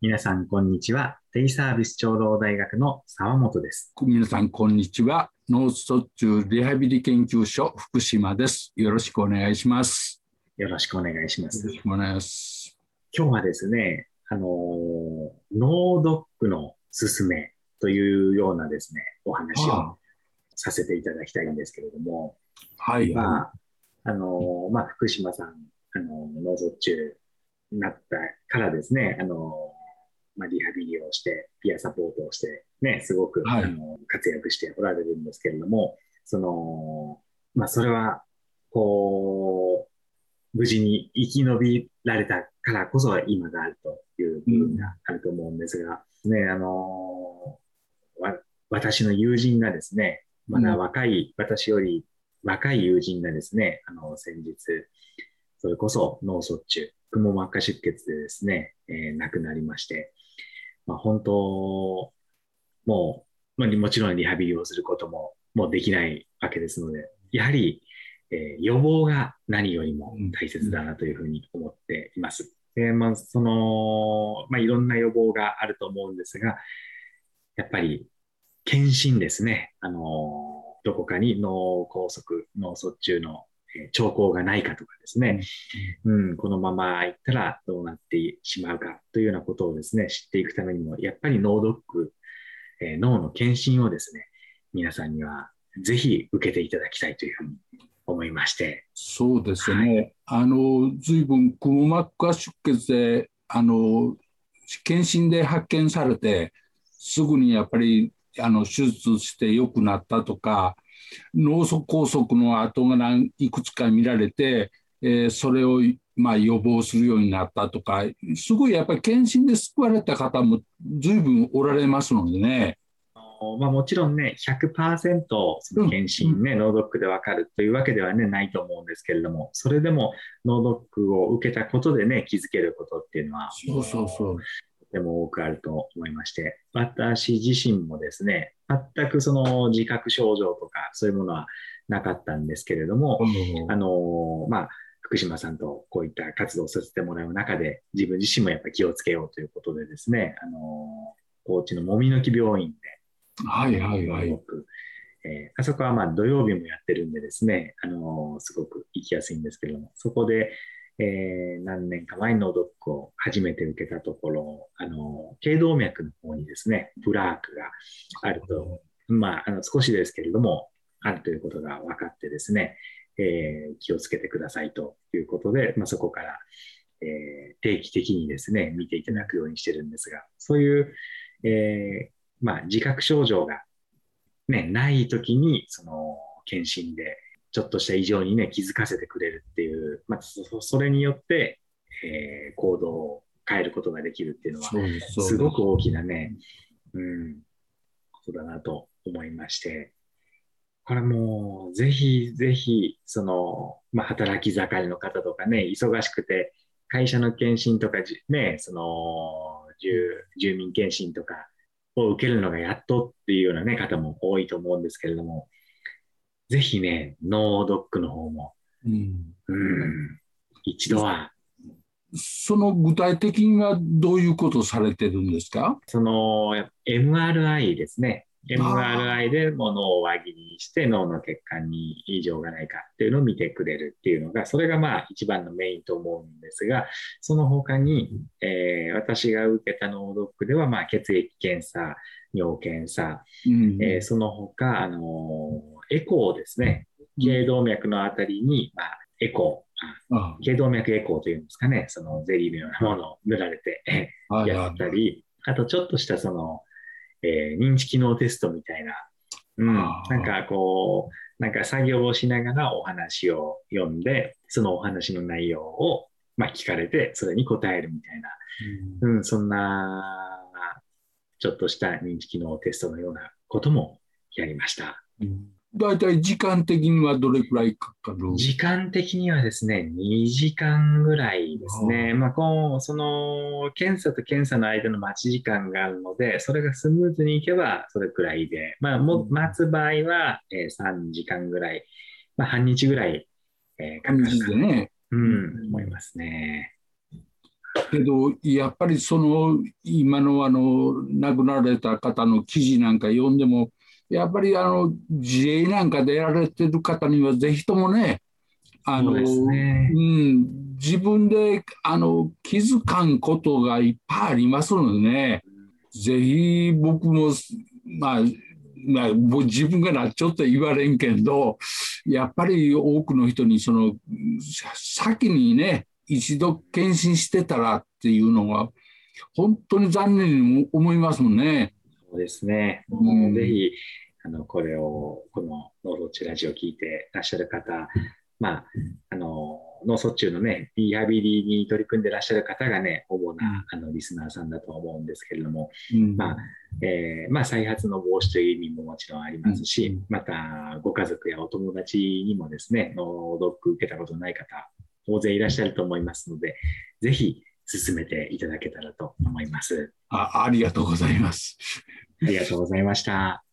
皆さん、こんにちは。デイサービス長老大学の沢本です。皆さん、こんにちは。脳卒中リハビリ研究所福島です。よろしくお願いします。よろしくお願いしますよろ。しくお願いします。今日はですね、あのー脳ドックのすすめというようなですね、お話をはさせていただきたいんですけれども、あはい。まあ、あのーまあ、福島さん、あのー脳卒中になったからですね、あのーまあ、リハビリをして、ピアサポートをして、ね、すごく、はい。あの活躍しておられるんですけれども、その、まあ、それは、こう、無事に生き延びられたからこそ今があるという部分があると思うんですが、ね、あの私の友人がですね、まだ若い、私より若い友人がですね、あの、先日、それこそ脳卒中、くも膜下出血でですね、えー亡くなりまして、まあ、本当、もう、まあ、もちろんリハビリをすることももうできないわけですので、やはり、えー予防が何よりも大切だなというふうに思っています。で、まあ、その、まあ、いろんな予防があると思うんですが、やっぱり、検診ですね。あの、どこかに脳梗塞、脳卒中の兆候がないかとかですね、うん、このまま行ったらどうなってしまうかというようなことをですね、知っていくためにも、やっぱり脳ドック、えー脳の検診をですね、皆さんにはぜひ受けていただきたいというふうに思いまして、そうですね。あの、随分、くも膜下出血で、あの、検診で発見されて、すぐにやっぱり、あの、手術して良くなったとか、脳梗塞の跡が何いくつか見られて、えーそれを、まあ、予防するようになったとか、すごいやっぱり検診で救われた方も随分おられますのでね。まあ、もちろんね、100%その検診ね、脳ドックでわかるというわけではね、ないと思うんですけれども、それでも脳ドックを受けたことでね、気づけることっていうのは、そうそうそう。とても多くあると思いまして、私自身もですね、全くその自覚症状とかそういうものはなかったんですけれども、あのまあ、福島さんとこういった活動をさせてもらう中で、自分自身もやっぱり気をつけようということでですね、あの高知のもみの木病院で、はいはいはい。僕えーあそこはまあ土曜日もやってるんでですね、あのすごく行きやすいんですけれども、そこで、えー何年か前のドックを初めて受けたところ、あの頸動脈の方にですね、プラークがあると、まあ、あの少しですけれども、あるということが分かってですね、えー気をつけてくださいということで、まあ、そこから、えー定期的にですね、見ていただくようにしてるんですが、そういう、えーまあ、自覚症状が、ね、ないときに、その、検診で、ちょっとした異常にね、気づかせてくれるっていう、まあ、そそれによって、えー行動を変えることができるっていうのは、すごく大きなね、うん、ことだなと思いまして、これもう、ぜひぜひ、その、まあ、働き盛りの方とかね、忙しくて、会社の検診とかじ、ね、その、住住民検診とかを受けるのがやっとっていうようなね、方も多いと思うんですけれども、ぜひね、脳ドックの方も、うん。うん、一度は、その具体的にはどういうことをされてるんですか？その、MRI ですね。MRI でもう脳を輪切りにして脳の血管に異常がないかっていうのを見てくれるっていうのが、それがまあ一番のメインと思うんですが、その他に、えー私が受けた脳ドックではまあ血液検査、尿検査、うん。えーその他、あのーエコーですね。頸動脈のあたりに、まあ、エコー、頸動脈エコーというんですかね、そのゼリーのようなものを塗られて、やったり、あとちょっとしたその、えー認知機能テストみたいな、うん、なんかこう、なんか作業をしながらお話を読んで、そのお話の内容を、まあ、聞かれて、それに答えるみたいな、うん、そんな、ちょっとした認知機能テストのようなこともやりました。大体時間的にはどれくらいかかる？時間的にはですね、2時間ぐらいですね。まあ、こう、その、検査と検査の間の待ち時間があるので、それがスムーズにいけば、それくらいで、まあ、もうん待つ場合は、えー3時間ぐらい、まあ、半日ぐらい、えーかかるかね。うん、思いますね。けどやっぱりその今のあの亡くなられた方の記事なんか読んでもやっぱりあの自衛なんかでやられてる方にはぜひともねあの、ね、うん、自分であの気づかんことがいっぱいありますのでね、ぜひ僕も、まあ、まあ、自分がなちょっと言われんけどやっぱり多くの人にその先にね一度検診してたらっていうのは本当に残念に思いますもんね。ですね。もうぜひ、あの、これを、このノーロッチラジオを聞いてらっしゃる方、まあ、あの、脳卒中のね、リハビリに取り組んでらっしゃる方がね、主なあのリスナーさんだと思うんですけれども、うん、まあ、えー、まあ、再発の防止という意味ももちろんありますし、うん、また、ご家族やお友達にもですね、脳ドック受けたことない方、大勢いらっしゃると思いますので、ぜひ進めていただけたらと思います。あありがとうございます。ありがとうございました。